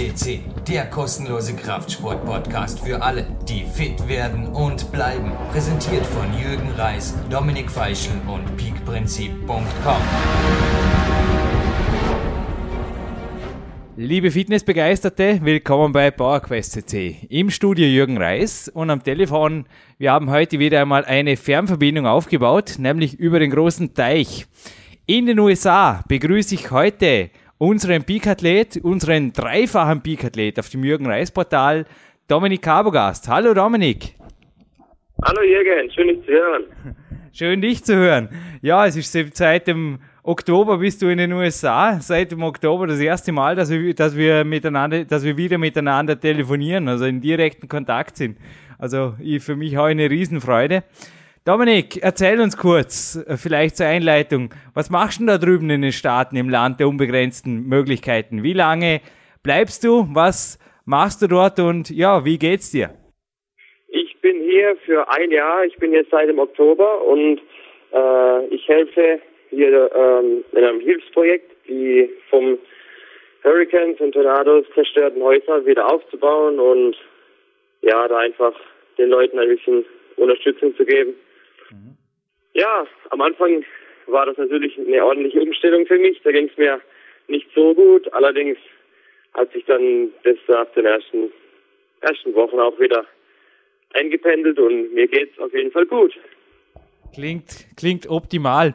FCC, der kostenlose Kraftsport-Podcast für alle, die fit werden und bleiben. Präsentiert von Jürgen Reis, Dominik Feischl und peakprinzip.com. Liebe Fitnessbegeisterte, willkommen bei PowerQuest CC. Im Studio Jürgen Reis und am Telefon, wir haben heute wieder einmal eine Fernverbindung aufgebaut, nämlich über den großen Teich. In den USA begrüße ich heute unseren Peak-Athlet, unseren dreifachen Peak-Athlet auf dem Jürgen Reis Portal, Dominik Carbogast. Hallo Dominik. Hallo Jürgen, schön dich zu hören. Schön dich zu hören. Ja, es ist seit dem Oktober bist du in den USA. Seit dem Oktober das erste Mal, dass wir, dass wir miteinander, dass wir wieder miteinander telefonieren, also in direkten Kontakt sind. Also ich, für mich auch eine Riesenfreude. Dominik, erzähl uns kurz, äh, vielleicht zur Einleitung, was machst du da drüben in den Staaten im Land der unbegrenzten Möglichkeiten? Wie lange bleibst du? Was machst du dort und ja, wie geht's dir? Ich bin hier für ein Jahr, ich bin jetzt seit dem Oktober und äh, ich helfe hier ähm, in einem Hilfsprojekt, die vom Hurricanes und Tornados zerstörten Häuser wieder aufzubauen und ja, da einfach den Leuten ein bisschen Unterstützung zu geben. Ja, am Anfang war das natürlich eine ordentliche Umstellung für mich. Da ging es mir nicht so gut. Allerdings hat sich dann das ab den ersten, ersten Wochen auch wieder eingependelt und mir geht's auf jeden Fall gut. Klingt, klingt optimal.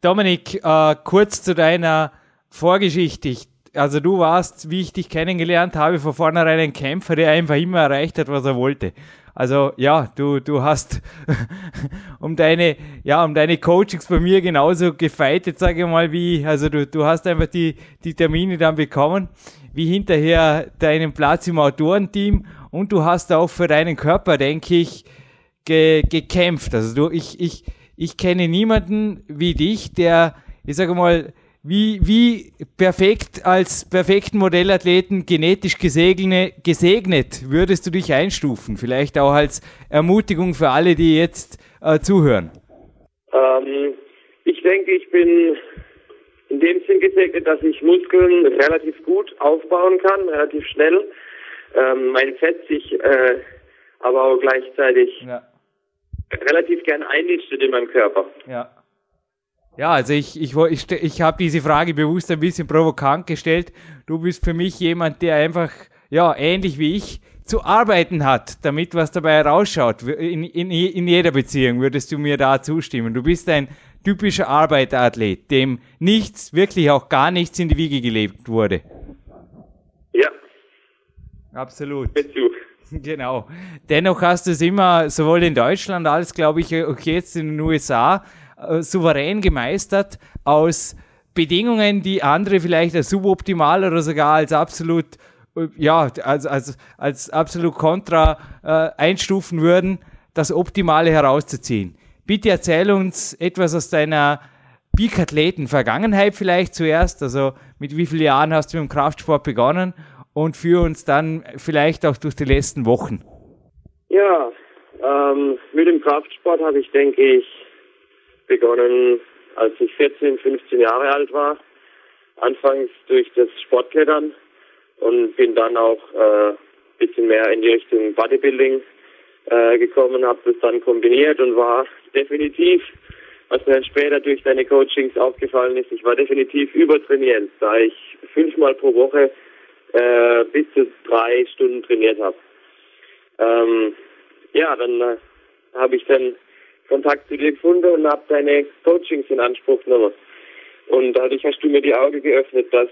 Dominik, äh, kurz zu deiner Vorgeschichte. Ich, also du warst, wie ich dich kennengelernt habe, von vornherein ein Kämpfer, der einfach immer erreicht hat, was er wollte. Also ja, du, du hast um deine, ja, um deine Coachings bei mir genauso gefeitet, sage ich mal, wie, also du, du hast einfach die, die Termine dann bekommen, wie hinterher deinen Platz im Autorenteam und du hast auch für deinen Körper, denke ich, ge, gekämpft. Also du, ich, ich, ich kenne niemanden wie dich, der, ich sage mal, wie, wie perfekt als perfekten Modellathleten genetisch gesegne, gesegnet würdest du dich einstufen? Vielleicht auch als Ermutigung für alle, die jetzt äh, zuhören. Ähm, ich denke, ich bin in dem Sinn gesegnet, dass ich Muskeln relativ gut aufbauen kann, relativ schnell. Ähm, mein Fett sich äh, aber auch gleichzeitig ja. relativ gern einnistet in meinem Körper. Ja. Ja, also ich, ich, ich, ich habe diese Frage bewusst ein bisschen provokant gestellt. Du bist für mich jemand, der einfach, ja, ähnlich wie ich, zu arbeiten hat, damit was dabei herausschaut. In, in, in jeder Beziehung würdest du mir da zustimmen. Du bist ein typischer Arbeiterathlet, dem nichts, wirklich auch gar nichts in die Wiege gelebt wurde. Ja. Absolut. Bezug. Genau. Dennoch hast du es immer sowohl in Deutschland als, glaube ich, auch jetzt in den USA äh, souverän gemeistert aus Bedingungen, die andere vielleicht als suboptimal oder sogar als absolut äh, ja, als, als, als absolut kontra äh, einstufen würden, das Optimale herauszuziehen. Bitte erzähl uns etwas aus deiner Peak-Athleten-Vergangenheit vielleicht zuerst. Also mit wie vielen Jahren hast du im Kraftsport begonnen und führ uns dann vielleicht auch durch die letzten Wochen. Ja, ähm, mit dem Kraftsport habe ich, denke ich, begonnen, als ich 14, 15 Jahre alt war. Anfangs durch das Sportklettern und bin dann auch äh, bisschen mehr in die Richtung Bodybuilding äh, gekommen, habe das dann kombiniert und war definitiv, was mir dann später durch deine Coachings aufgefallen ist, ich war definitiv übertrainiert, da ich fünfmal pro Woche äh, bis zu drei Stunden trainiert habe. Ähm, ja, dann äh, habe ich dann Kontakt zu dir gefunden und habe deine Coachings in Anspruch genommen. Und dadurch hast du mir die Augen geöffnet, dass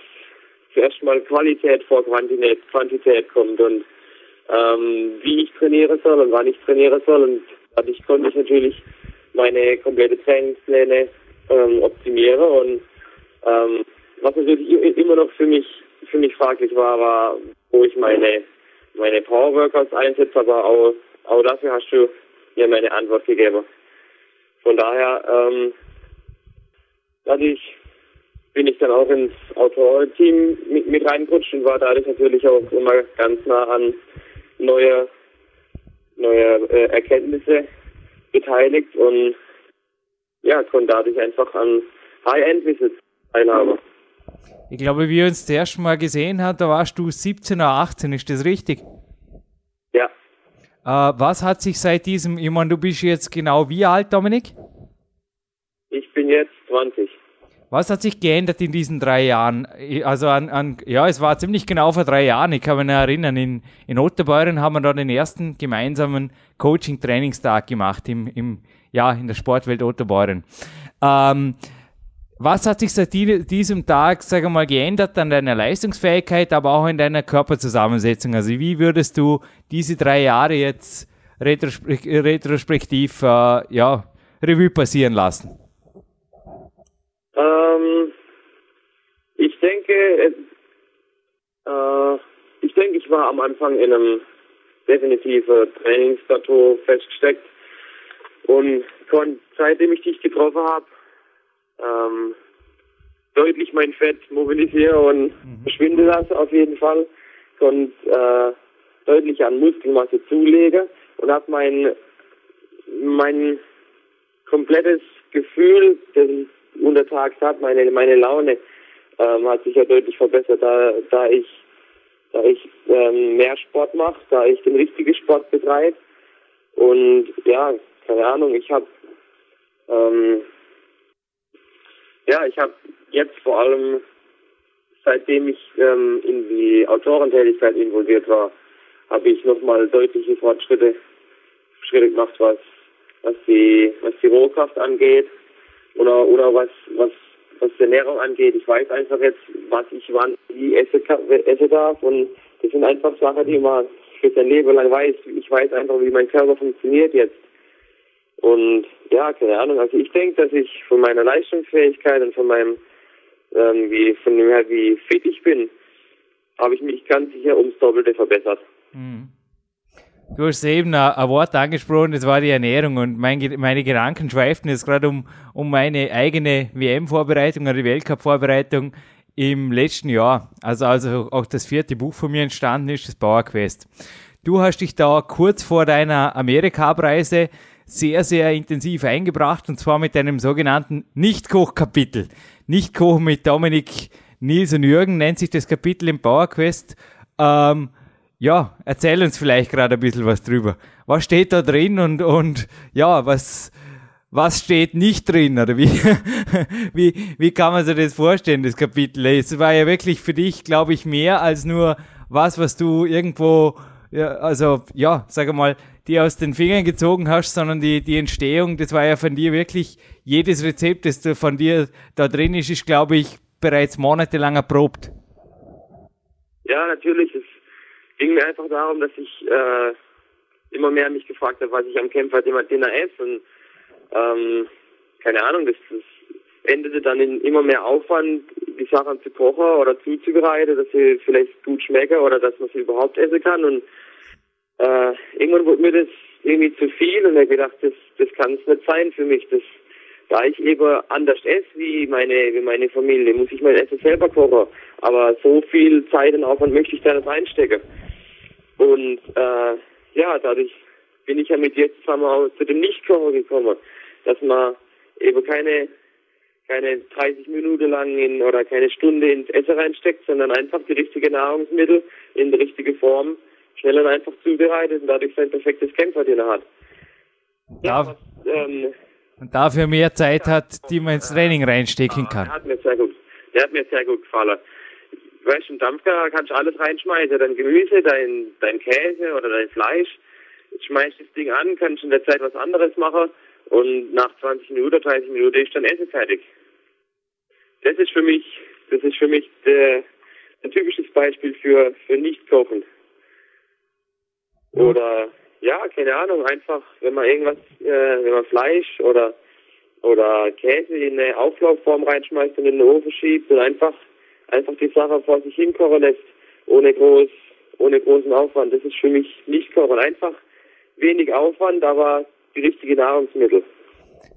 zuerst mal Qualität vor Quantität, Quantität kommt und ähm, wie ich trainieren soll und wann ich trainieren soll. Und dadurch konnte ich natürlich meine komplette Trainingspläne ähm, optimieren. Und ähm, was natürlich immer noch für mich für mich fraglich war, war, wo ich meine meine Power Workouts einsetze, aber auch, auch dafür hast du mir meine Antwort gegeben. Von daher, ähm, dadurch bin ich dann auch ins Autorenteam mit, mit reingerutscht und war dadurch natürlich auch immer ganz nah an neue, neue äh, Erkenntnisse beteiligt und ja, konnte dadurch einfach an High-End-Visits teilhaben. Ich glaube, wie wir uns das erste Mal gesehen haben, da warst du 17 oder 18, ist das richtig? Äh, was hat sich seit diesem, ich meine, du bist jetzt genau wie alt, Dominik? Ich bin jetzt 20. Was hat sich geändert in diesen drei Jahren? Also an, an ja, es war ziemlich genau vor drei Jahren. Ich kann mich noch erinnern, in, in Otterbeuren haben wir da den ersten gemeinsamen Coaching-Trainingstag gemacht im, im, ja, in der Sportwelt Otterbeuren. Ähm, was hat sich seit diesem Tag, sage mal, geändert an deiner Leistungsfähigkeit, aber auch in deiner Körperzusammensetzung? Also wie würdest du diese drei Jahre jetzt retrospektiv äh, ja, Revue passieren lassen? Ähm, ich denke, äh, ich denke, ich war am Anfang in einem definitiven Trainingsplateau festgesteckt und seitdem ich dich getroffen habe, ähm, deutlich mein Fett mobilisieren und mhm. verschwinden lassen auf jeden Fall. Konnte äh, deutlich an Muskelmasse zulegen und habe mein mein komplettes Gefühl, das ich untertags habe, meine meine Laune ähm, hat sich ja deutlich verbessert, da da ich da ich ähm, mehr Sport mache, da ich den richtigen Sport betreibe und ja, keine Ahnung, ich habe ähm, ja, ich habe jetzt vor allem, seitdem ich ähm, in die Autorentätigkeit involviert war, habe ich nochmal deutliche Fortschritte Schritte gemacht, was was die was die Rohkraft angeht oder oder was was was die Ernährung angeht. Ich weiß einfach jetzt, was ich wann wie esse, esse darf und das sind einfach Sachen, die man für sein Leben lang weiß. Ich weiß einfach, wie mein Körper funktioniert jetzt. Und ja, keine Ahnung. Also ich denke, dass ich von meiner Leistungsfähigkeit und von meinem, ähm, wie, von dem her, wie fit ich bin, habe ich mich ganz sicher ums Doppelte verbessert. Mhm. Du hast eben ein, ein, Wort angesprochen, das war die Ernährung und mein, meine Gedanken schweiften jetzt gerade um, um meine eigene WM-Vorbereitung oder die Weltcup-Vorbereitung im letzten Jahr. Also, also auch das vierte Buch von mir entstanden ist, das Quest. Du hast dich da kurz vor deiner Amerika-Abreise sehr, sehr intensiv eingebracht und zwar mit einem sogenannten Nicht-Koch-Kapitel. Nicht-Kochen mit Dominik, Nils und Jürgen nennt sich das Kapitel im PowerQuest. Ähm, ja, erzähl uns vielleicht gerade ein bisschen was drüber. Was steht da drin und, und ja, was, was steht nicht drin oder wie, wie, wie kann man sich das vorstellen, das Kapitel? Es war ja wirklich für dich, glaube ich, mehr als nur was, was du irgendwo, ja, also ja, sag mal, die aus den Fingern gezogen hast, sondern die, die Entstehung, das war ja von dir wirklich, jedes Rezept, das von dir da drin ist, ist, glaube ich, bereits monatelang erprobt. Ja, natürlich. Es ging mir einfach darum, dass ich äh, immer mehr mich gefragt habe, was ich am Kämpfer Dinner esse. Und ähm, keine Ahnung, das, das endete dann in immer mehr Aufwand, die Sachen zu kochen oder zuzubereiten, dass sie vielleicht gut schmecken oder dass man sie überhaupt essen kann. Und äh, irgendwann wurde mir das irgendwie zu viel und ich gedacht, das, das kann es nicht sein für mich. Das, da ich eben anders esse wie meine, wie meine Familie, muss ich mein Essen selber kochen. Aber so viel Zeit und Aufwand möchte ich da nicht reinstecken. Und äh, ja, dadurch bin ich ja mit jetzt zusammen auch zu dem Nichtkochen gekommen, dass man eben keine keine 30 Minuten lang in oder keine Stunde ins Essen reinsteckt, sondern einfach die richtige Nahrungsmittel in die richtige Form schnell und einfach zubereitet und dadurch sein perfektes Kämpferdiener hat. Ja, was, ähm, und dafür mehr Zeit hat, die man ins Training reinstecken kann. Der hat mir sehr gut, der hat mir sehr gut gefallen. Weißt du, im Dampfer kannst du alles reinschmeißen, dein Gemüse, dein, dein Käse oder dein Fleisch. Schmeißt das Ding an, kannst in der Zeit was anderes machen und nach 20 Minuten, 30 Minuten ist dann Essen fertig. Das ist für mich, das ist für mich der, ein typisches Beispiel für, für Nicht-Kochen. Oder ja, keine Ahnung, einfach wenn man irgendwas, äh, wenn man Fleisch oder oder Käse in eine Auflaufform reinschmeißt und in den Ofen schiebt und einfach einfach die Sache vor sich hinkochen lässt, ohne groß, ohne großen Aufwand. Das ist für mich nicht kochen. Einfach wenig Aufwand, aber die richtige Nahrungsmittel.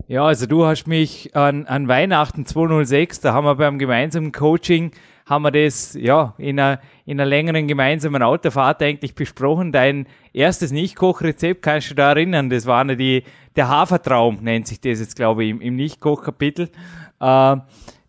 Ja, also du hast mich an, an Weihnachten 206, da haben wir beim gemeinsamen Coaching haben wir das ja in einer, in einer längeren gemeinsamen Autofahrt eigentlich besprochen. Dein erstes Nicht-Koch-Rezept, kannst du da erinnern? Das war die, der Hafertraum, nennt sich das jetzt, glaube ich, im, im Nicht-Koch-Kapitel. Äh,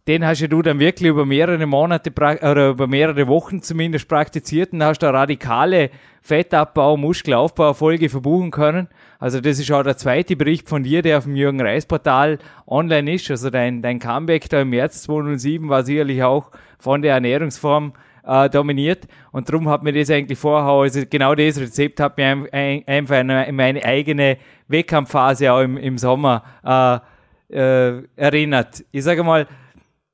den hast ja du dann wirklich über mehrere Monate oder über mehrere Wochen zumindest praktiziert und hast da radikale Fettabbau, Muskelaufbau Erfolge verbuchen können. Also das ist auch der zweite Bericht von dir, der auf dem Jürgen Reis Portal online ist. Also dein, dein Comeback da im März 2007 war sicherlich auch von der Ernährungsform äh, dominiert. Und darum hat mir das eigentlich vorher, also genau das Rezept hat mir ein, einfach in meine eigene Wettkampfphase auch im, im Sommer äh, äh, erinnert. Ich sage mal,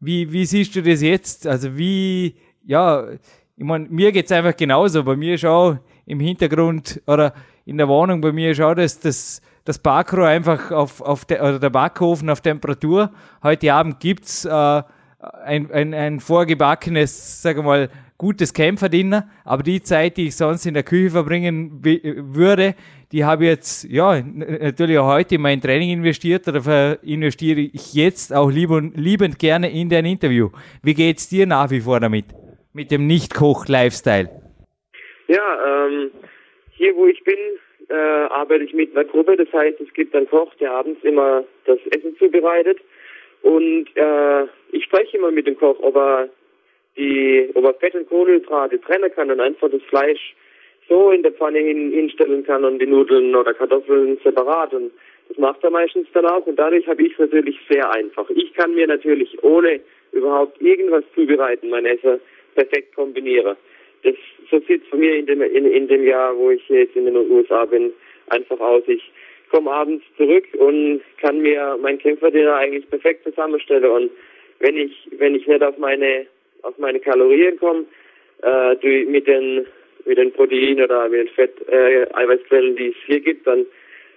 wie, wie siehst du das jetzt? Also wie, ja, ich meine, mir geht's einfach genauso. Bei mir ist auch im Hintergrund oder in der Wohnung bei mir ist auch das, das, das Backrohr einfach auf, auf der, oder der Backofen auf Temperatur. Heute Abend gibt's äh, ein, ein, ein vorgebackenes, sag mal, gutes Kämpferdiener, aber die Zeit, die ich sonst in der Küche verbringen würde, die habe ich jetzt, ja, natürlich auch heute in mein Training investiert oder investiere ich jetzt auch liebend, liebend gerne in dein Interview. Wie geht's dir nach wie vor damit? Mit dem Nicht-Koch-Lifestyle? Ja, ähm, hier wo ich bin, äh, arbeite ich mit einer Gruppe. Das heißt, es gibt einen Koch, der abends immer das Essen zubereitet. Und äh, ich spreche immer mit dem Koch, ob er die, ob er Fett und Kohlenhydrate trennen kann und einfach das Fleisch so in der Pfanne hin, hinstellen kann und die Nudeln oder Kartoffeln separat. Und das macht er meistens dann auch. Und dadurch habe ich es natürlich sehr einfach. Ich kann mir natürlich ohne überhaupt irgendwas zubereiten mein Essen perfekt kombinieren. Das, so sieht es von mir in dem, in, in dem Jahr, wo ich jetzt in den USA bin, einfach aus. Ich komme abends zurück und kann mir mein Kämpferdiener eigentlich perfekt zusammenstellen. Und wenn ich, wenn ich nicht auf meine, auf meine Kalorien komme, äh, die, mit den, mit den Protein oder mit den Fett, äh, Eiweißquellen, die es hier gibt, dann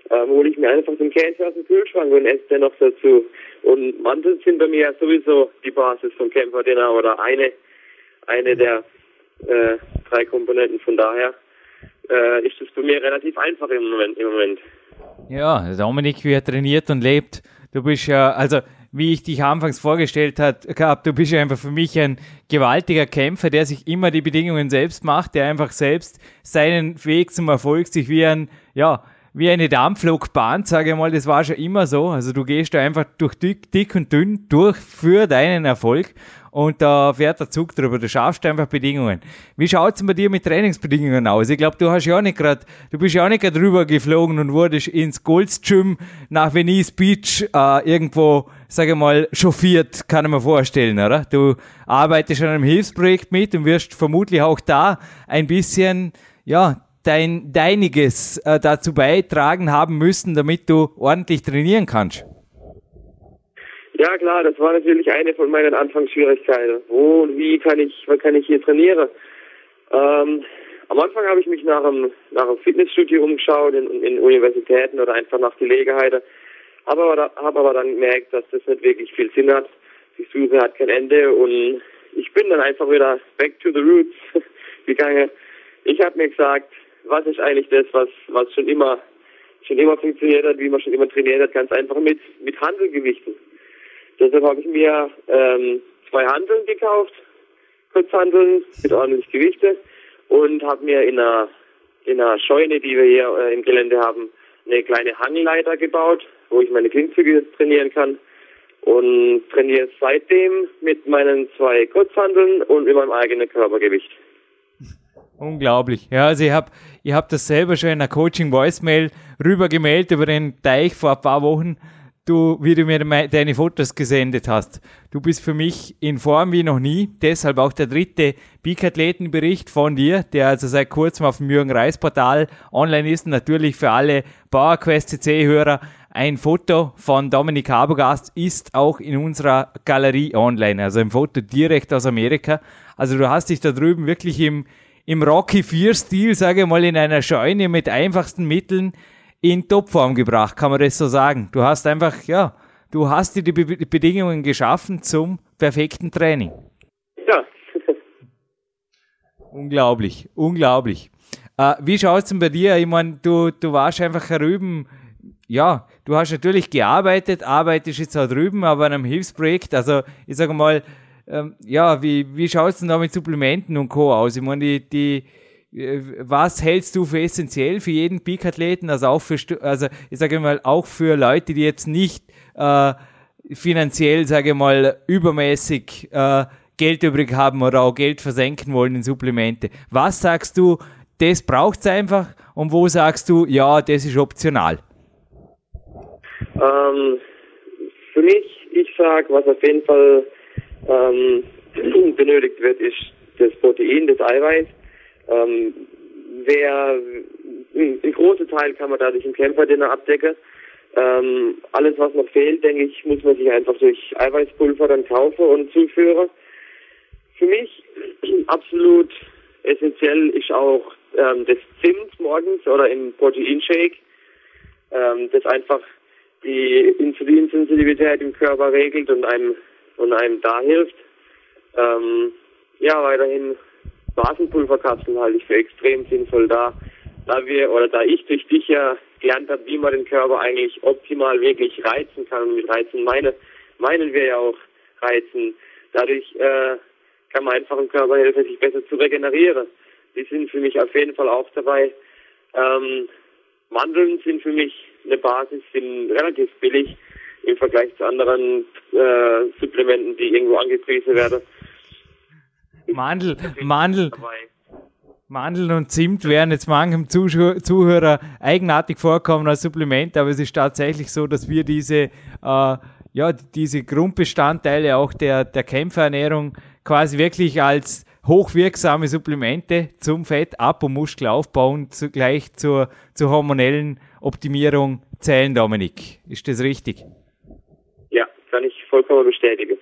äh, hole ich mir einfach den Käse aus dem Kühlschrank und esse den noch dazu. Und Mandeln sind bei mir sowieso die Basis vom Kämpferdiener oder eine, eine der äh, drei Komponenten. Von daher äh, ist es bei mir relativ einfach im Moment. Im Moment. Ja, Dominik, wie er trainiert und lebt. Du bist ja, also wie ich dich anfangs vorgestellt gehabt, du bist ja einfach für mich ein gewaltiger Kämpfer, der sich immer die Bedingungen selbst macht, der einfach selbst seinen Weg zum Erfolg sich wie ein, ja, wie eine Dampflokbahn, sage ich mal, das war schon immer so. Also du gehst da einfach durch dick und dünn durch für deinen Erfolg und da fährt der Zug drüber. Du schaffst einfach Bedingungen. Wie schaut's bei dir mit Trainingsbedingungen aus? Ich glaube, du hast ja nicht gerade, du bist ja auch nicht gerade drüber geflogen und wurdest ins Gold's Gym nach Venice Beach äh, irgendwo, sage ich mal, chauffiert, kann ich mir vorstellen, oder? Du arbeitest an einem Hilfsprojekt mit und wirst vermutlich auch da ein bisschen, ja, dein, deiniges äh, dazu beitragen haben müssen, damit du ordentlich trainieren kannst. Ja klar, das war natürlich eine von meinen Anfangsschwierigkeiten. Wo und wie kann ich, kann ich hier trainieren? Ähm, am Anfang habe ich mich nach einem, nach einem Fitnessstudio umgeschaut in, in Universitäten oder einfach nach Gelegenheiten. Habe aber, hab aber dann gemerkt, dass das nicht wirklich viel Sinn hat. Die Suche hat kein Ende und ich bin dann einfach wieder back to the roots gegangen. Ich habe mir gesagt, was ist eigentlich das, was, was schon immer, schon immer funktioniert hat, wie man schon immer trainiert hat, ganz einfach mit, mit Handelgewichten. Deshalb habe ich mir ähm, zwei Handeln gekauft, Kurzhandeln mit ordentlich Gewichte und habe mir in einer, in einer Scheune, die wir hier äh, im Gelände haben, eine kleine Hangleiter gebaut, wo ich meine Klimmzüge trainieren kann und trainiere seitdem mit meinen zwei Kurzhandeln und mit meinem eigenen Körpergewicht. Unglaublich. Ja, also ich habe ich hab das selber schon in einer Coaching-Voicemail rübergemeldet über den Teich vor ein paar Wochen du, wie du mir deine Fotos gesendet hast. Du bist für mich in Form wie noch nie. Deshalb auch der dritte Peak-Athletenbericht von dir, der also seit kurzem auf dem Jürgen Reis Portal online ist. Natürlich für alle PowerQuest CC-Hörer ein Foto von Dominik Habogast ist auch in unserer Galerie online. Also ein Foto direkt aus Amerika. Also du hast dich da drüben wirklich im, im Rocky 4 Stil, sage ich mal, in einer Scheune mit einfachsten Mitteln in Topform gebracht, kann man das so sagen. Du hast einfach, ja, du hast dir die Be Bedingungen geschaffen zum perfekten Training. Ja. unglaublich, unglaublich. Äh, wie schaut es denn bei dir? Ich meine, du, du warst einfach herüben, ja, du hast natürlich gearbeitet, arbeitest jetzt auch drüben, aber an einem Hilfsprojekt, also ich sage mal, ähm, ja, wie, wie schaut es denn da mit Supplementen und Co. aus? Ich meine, die, die, was hältst du für essentiell für jeden Peak-Athleten, also auch für, also ich sage mal, auch für Leute, die jetzt nicht äh, finanziell, sage ich mal, übermäßig äh, Geld übrig haben oder auch Geld versenken wollen in Supplemente. Was sagst du, das braucht es einfach und wo sagst du, ja, das ist optional? Ähm, für mich, ich sage, was auf jeden Fall ähm, benötigt wird, ist das Protein, das Eiweiß. Ähm, wer, ein großer Teil kann man dadurch im Kämpferdinner abdecken. Ähm, alles, was noch fehlt, denke ich, muss man sich einfach durch Eiweißpulver dann kaufen und zuführen. Für mich absolut essentiell ist auch ähm, das Zimt morgens oder im Proteinshake, ähm, das einfach die Insulinsensitivität im Körper regelt und einem und einem da hilft. Ähm, ja, weiterhin Basenpulverkapseln halte ich für extrem sinnvoll da, da wir oder da ich durch dich ja gelernt habe, wie man den Körper eigentlich optimal wirklich reizen kann. Und mit Reizen meine, meinen wir ja auch Reizen. Dadurch äh, kann man einfach dem Körper helfen, sich besser zu regenerieren. Die sind für mich auf jeden Fall auch dabei. Ähm, Mandeln sind für mich eine Basis, sind relativ billig im Vergleich zu anderen äh, Supplementen, die irgendwo angepriesen werden. Mandel, Mandel, Mandeln und Zimt werden jetzt manchem Zuhörer eigenartig vorkommen als Supplement, aber es ist tatsächlich so, dass wir diese, äh, ja, diese Grundbestandteile auch der, der Kämpferernährung quasi wirklich als hochwirksame Supplemente zum Fettab- und Muskelaufbau und zugleich zur, zur hormonellen Optimierung zählen, Dominik. Ist das richtig? Ja, kann ich vollkommen bestätigen.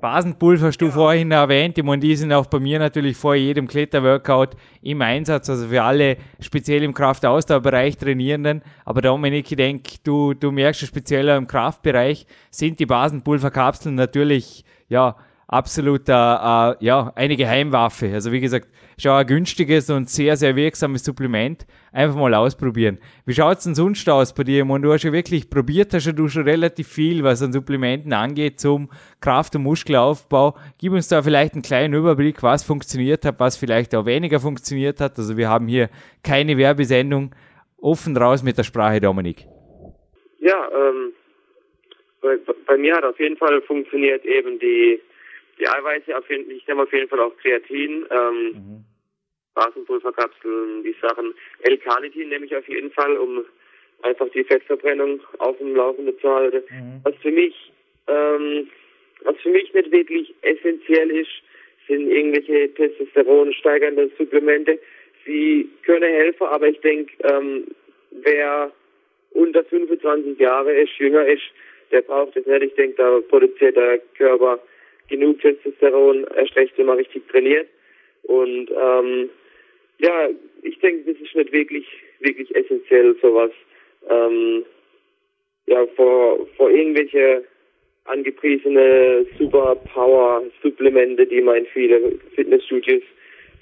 Basenpulver hast du ja. vorhin erwähnt, ich meine, die sind auch bei mir natürlich vor jedem Kletterworkout im Einsatz, also für alle speziell im Kraftausdauerbereich Trainierenden. Aber Dominik, ich denke, du, du merkst speziell im Kraftbereich sind die Basenpulverkapseln natürlich, ja, absolut äh, äh, ja, eine Geheimwaffe. Also wie gesagt, schon ein günstiges und sehr, sehr wirksames Supplement. Einfach mal ausprobieren. Wie schaut's denn sonst aus bei dir? Und du hast ja wirklich probiert, hast du schon relativ viel, was an Supplementen angeht zum Kraft- und Muskelaufbau. Gib uns da vielleicht einen kleinen Überblick, was funktioniert hat, was vielleicht auch weniger funktioniert hat. Also wir haben hier keine Werbesendung. Offen raus mit der Sprache, Dominik. Ja, ähm, bei, bei mir hat auf jeden Fall funktioniert eben die die Eiweiße auf jeden, ich nehme auf jeden Fall auch Kreatin, ähm, mhm. Basenpulverkapseln, die Sachen. L-Carnitin nehme ich auf jeden Fall, um einfach die Fettverbrennung auf dem Laufenden zu halten. Mhm. Was für mich, ähm, was für mich nicht wirklich essentiell ist, sind irgendwelche Testosteron steigernde Supplemente. Sie können helfen, aber ich denke, ähm, wer unter 25 Jahre ist, jünger ist, der braucht es nicht. Ich denke, da produziert der Körper genug Testosteron recht, wenn man richtig trainiert. Und ähm, ja, ich denke, das ist nicht wirklich, wirklich essentiell, sowas. Ähm, ja, vor, vor irgendwelche angepriesene Superpower-Supplemente, die man in viele Fitnessstudios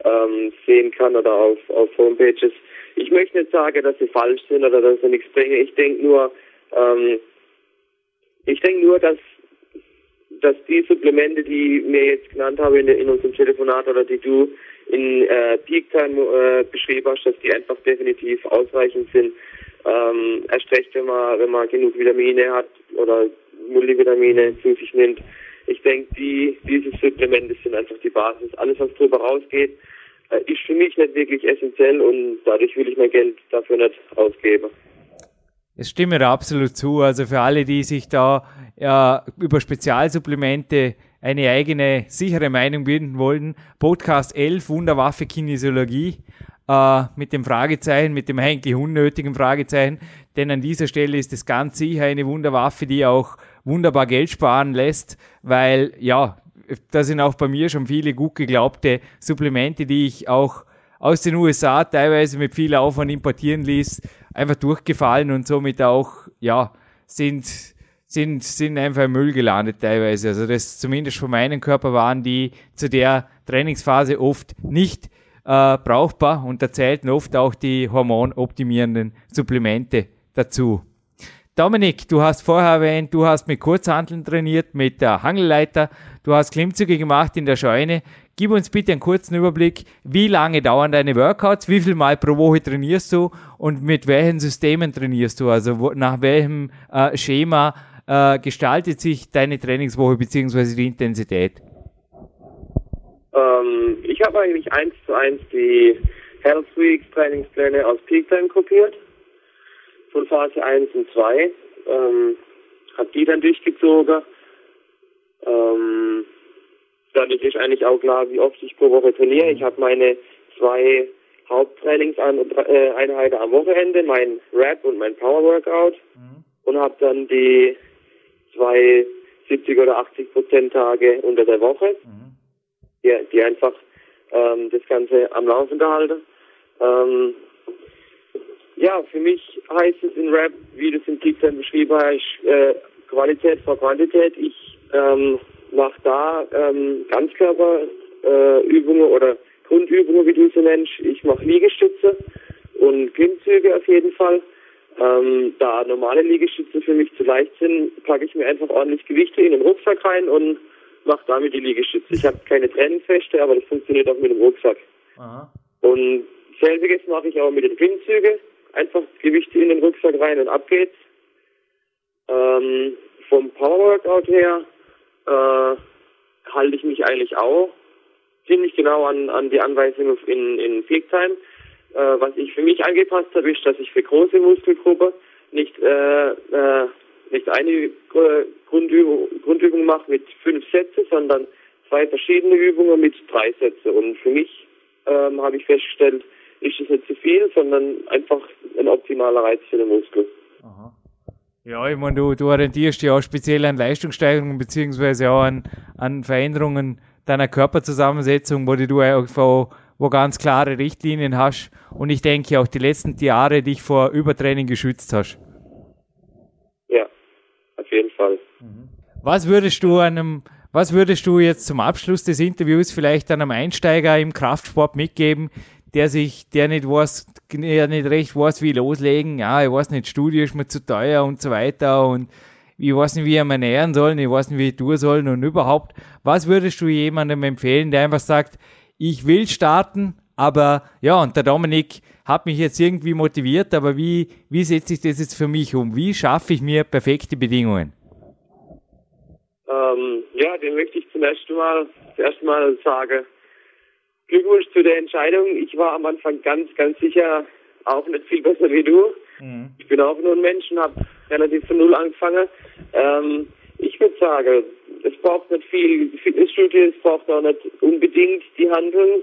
ähm, sehen kann oder auf, auf Homepages. Ich möchte nicht sagen, dass sie falsch sind oder dass sie nichts bringen. Ich denke nur, ähm, ich denke nur, dass dass die Supplemente, die mir jetzt genannt habe in, in unserem Telefonat oder die du in äh, Peak Time äh, beschrieben hast, dass die einfach definitiv ausreichend sind. Ähm, erst recht, wenn man, wenn man genug Vitamine hat oder Multivitamine zu sich nimmt. Ich denke, die, diese Supplemente sind einfach die Basis. Alles, was drüber rausgeht, äh, ist für mich nicht wirklich essentiell und dadurch will ich mein Geld dafür nicht ausgeben. Es stimme da absolut zu. Also für alle, die sich da ja, über Spezialsupplemente eine eigene sichere Meinung bilden wollen, Podcast 11, Wunderwaffe Kinesiologie, äh, mit dem Fragezeichen, mit dem eigentlich unnötigen Fragezeichen, denn an dieser Stelle ist es ganz sicher eine Wunderwaffe, die auch wunderbar Geld sparen lässt, weil ja, da sind auch bei mir schon viele gut geglaubte Supplemente, die ich auch aus den USA teilweise mit viel Aufwand importieren ließ, einfach durchgefallen und somit auch, ja, sind, sind, sind einfach im Müll gelandet teilweise. Also das zumindest von meinem Körper waren die zu der Trainingsphase oft nicht äh, brauchbar und da zählten oft auch die hormonoptimierenden Supplemente dazu. Dominik, du hast vorher erwähnt, du hast mit Kurzhanteln trainiert, mit der Hangelleiter, du hast Klimmzüge gemacht in der Scheune. Gib uns bitte einen kurzen Überblick, wie lange dauern deine Workouts, wie viel Mal pro Woche trainierst du und mit welchen Systemen trainierst du, also wo, nach welchem äh, Schema äh, gestaltet sich deine Trainingswoche beziehungsweise die Intensität? Ähm, ich habe eigentlich eins zu eins die Health Weeks Trainingspläne aus Peak Time kopiert. Von Phase 1 und 2. Ähm, habe die dann durchgezogen. Ähm, dadurch ist eigentlich auch klar, wie oft ich pro Woche trainiere. Ich habe meine zwei Haupttrainingseinheiten am Wochenende, mein Rap und mein Power Workout mhm. und habe dann die zwei 70 oder 80 Prozent Tage unter der Woche, mhm. die, die einfach ähm, das Ganze am Laufen gehalten. Ähm, ja, für mich heißt es in Rap, wie du es im Titel beschrieben hast, äh, Qualität vor Quantität. Ich ähm, mache da ähm, Ganzkörperübungen äh, oder Grundübungen, wie du sie nennst. Ich mache Liegestütze und Klimmzüge auf jeden Fall. Ähm, da normale Liegestütze für mich zu leicht sind, packe ich mir einfach ordentlich Gewichte in den Rucksack rein und mache damit die Liegestütze. Ich habe keine Trainingsfeste, aber das funktioniert auch mit dem Rucksack. Aha. Und selbiges mache ich auch mit den Klimmzügen. Einfach Gewichte in den Rucksack rein und ab geht's. Ähm, vom Power Workout her äh, halte ich mich eigentlich auch ziemlich genau an, an die Anweisungen in, in Time. Äh, was ich für mich angepasst habe, ist, dass ich für große Muskelgruppen nicht, äh, äh, nicht eine Grundübung, Grundübung mache mit fünf Sätze, sondern zwei verschiedene Übungen mit drei Sätze. Und für mich ähm, habe ich festgestellt, ist es nicht zu viel, sondern einfach ein optimaler Reiz für den Muskel. Aha. Ja, ich meine, du, du orientierst dich auch speziell an Leistungssteigerungen beziehungsweise auch an, an Veränderungen deiner Körperzusammensetzung, wo du einfach wo ganz klare Richtlinien hast und ich denke auch die letzten Jahre dich vor Übertraining geschützt hast. Ja, auf jeden Fall. Was würdest du einem, was würdest du jetzt zum Abschluss des Interviews vielleicht einem Einsteiger im Kraftsport mitgeben, der sich, der nicht weiß, der nicht recht weiß, wie loslegen, ja, ich weiß nicht, Studio ist mir zu teuer und so weiter und ich weiß nicht, wie er mich ernähren soll, ich weiß nicht, wie ich tun soll und überhaupt. Was würdest du jemandem empfehlen, der einfach sagt, ich will starten, aber ja, und der Dominik hat mich jetzt irgendwie motiviert, aber wie, wie setze ich das jetzt für mich um? Wie schaffe ich mir perfekte Bedingungen? Ähm, ja, den möchte ich zum ersten Mal, zuerst mal sagen, Glückwunsch zu der Entscheidung. Ich war am Anfang ganz, ganz sicher auch nicht viel besser wie du. Mhm. Ich bin auch nur ein Mensch und habe relativ von Null angefangen. Ähm, ich würde sagen, es braucht nicht viel Fitnessstudio, es braucht auch nicht unbedingt die Handlung.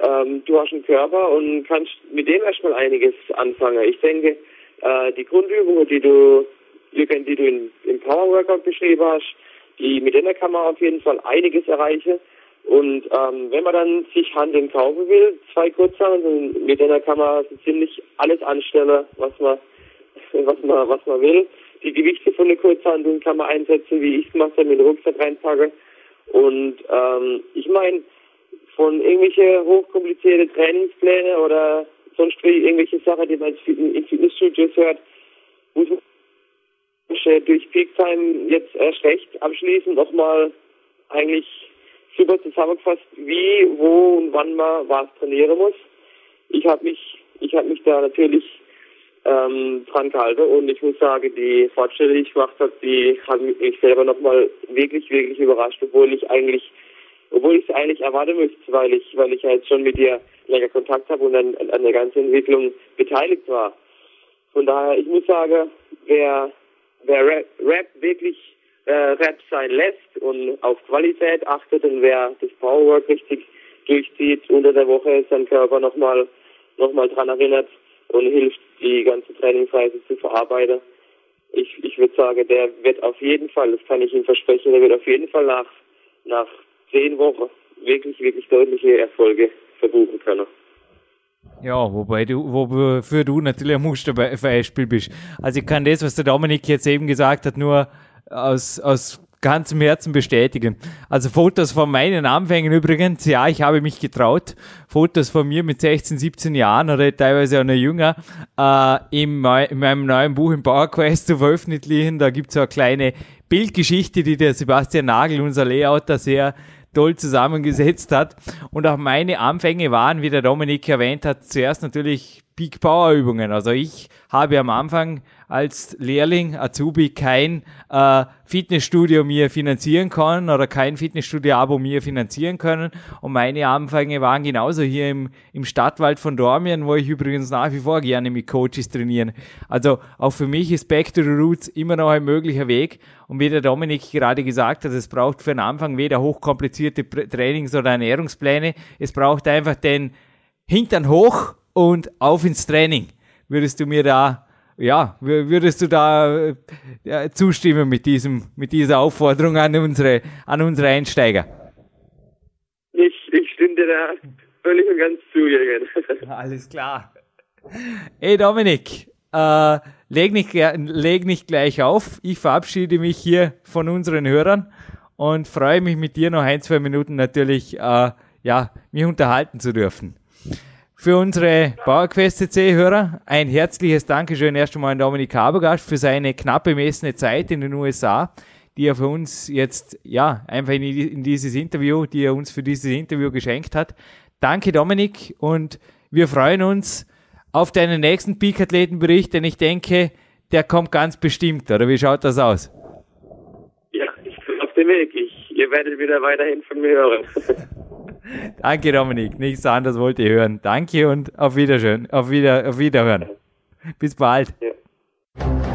Ähm, du hast einen Körper und kannst mit dem erstmal einiges anfangen. Ich denke, äh, die Grundübungen, die du, die du in, im Power Workout beschrieben hast, die, mit denen kann man auf jeden Fall einiges erreichen. Und ähm, wenn man dann sich Handeln kaufen will, zwei Kurzhandeln, mit denen kann man so ziemlich alles anstellen, was man was man was man will. Die Gewichte von den Kurzhandeln kann man einsetzen, wie ich es gemacht habe, mit dem Rucksack reinpacke. Und ähm, ich meine, von irgendwelche hochkomplizierte Trainingspläne oder sonst irgendwelche Sachen, die man in Fitnessstudios hört, muss man durch Peak Time jetzt erst recht abschließend nochmal eigentlich super zusammengefasst, wie, wo und wann man was trainieren muss. Ich habe mich, ich habe mich da natürlich ähm, dran gehalten und ich muss sagen, die Fortschritte, die ich gemacht habe, die haben mich selber nochmal wirklich, wirklich überrascht, obwohl ich eigentlich, obwohl ich es eigentlich erwarten müsste, weil ich, weil ich ja jetzt schon mit dir länger Kontakt habe und an, an der ganzen Entwicklung beteiligt war. Von daher, ich muss sagen, wer, wer Rap, Rap wirklich äh, Rap sein lässt und auf Qualität achtet und wer das Powerwork richtig durchzieht unter der Woche, seinen Körper nochmal noch mal dran erinnert und hilft, die ganze Trainingsreise zu verarbeiten. Ich, ich würde sagen, der wird auf jeden Fall, das kann ich Ihnen versprechen, der wird auf jeden Fall nach, nach zehn Wochen wirklich, wirklich deutliche Erfolge verbuchen können. Ja, wobei du, wofür du natürlich ein Musterbeispiel bist. Also ich kann das, was der Dominik jetzt eben gesagt hat, nur aus, aus ganzem Herzen bestätigen. Also Fotos von meinen Anfängen übrigens, ja, ich habe mich getraut. Fotos von mir mit 16, 17 Jahren oder teilweise auch noch jünger äh, in, in meinem neuen Buch im PowerQuest zu veröffentlichen. Da gibt es eine kleine Bildgeschichte, die der Sebastian Nagel, unser Layouter, sehr toll zusammengesetzt hat. Und auch meine Anfänge waren, wie der Dominik erwähnt hat, zuerst natürlich Peak Power Übungen. Also ich habe am Anfang als Lehrling, Azubi, kein äh, Fitnessstudio mir finanzieren können oder kein Fitnessstudio-Abo mir finanzieren können. Und meine Anfänge waren genauso hier im, im Stadtwald von Dormien, wo ich übrigens nach wie vor gerne mit Coaches trainieren. Also auch für mich ist Back to the Roots immer noch ein möglicher Weg. Und wie der Dominik gerade gesagt hat, es braucht für den Anfang weder hochkomplizierte Trainings- oder Ernährungspläne. Es braucht einfach den Hintern hoch und auf ins Training. Würdest du mir da, ja, würdest du da ja, zustimmen mit diesem, mit dieser Aufforderung an unsere, an unsere Einsteiger? Ich, ich stimme dir da völlig und ganz zu, Jürgen. Alles klar. Hey Dominik, äh, leg, nicht, leg nicht gleich auf. Ich verabschiede mich hier von unseren Hörern und freue mich mit dir noch ein, zwei Minuten natürlich, äh, ja, mich unterhalten zu dürfen. Für unsere PowerQuest CC-Hörer ein herzliches Dankeschön erst einmal an Dominik Habergast für seine knapp bemessene Zeit in den USA, die er für uns jetzt, ja, einfach in, dieses Interview, die er uns für dieses Interview geschenkt hat. Danke Dominik und wir freuen uns auf deinen nächsten Peak-Athletenbericht, denn ich denke, der kommt ganz bestimmt, oder wie schaut das aus? Ja, ich bin auf dem Weg. Ich, ihr werdet wieder weiterhin von mir hören. Danke, Dominik. Nichts anderes wollte ich hören. Danke und auf Wiederschön. Auf, Wieder, auf Wiederhören. Bis bald. Ja.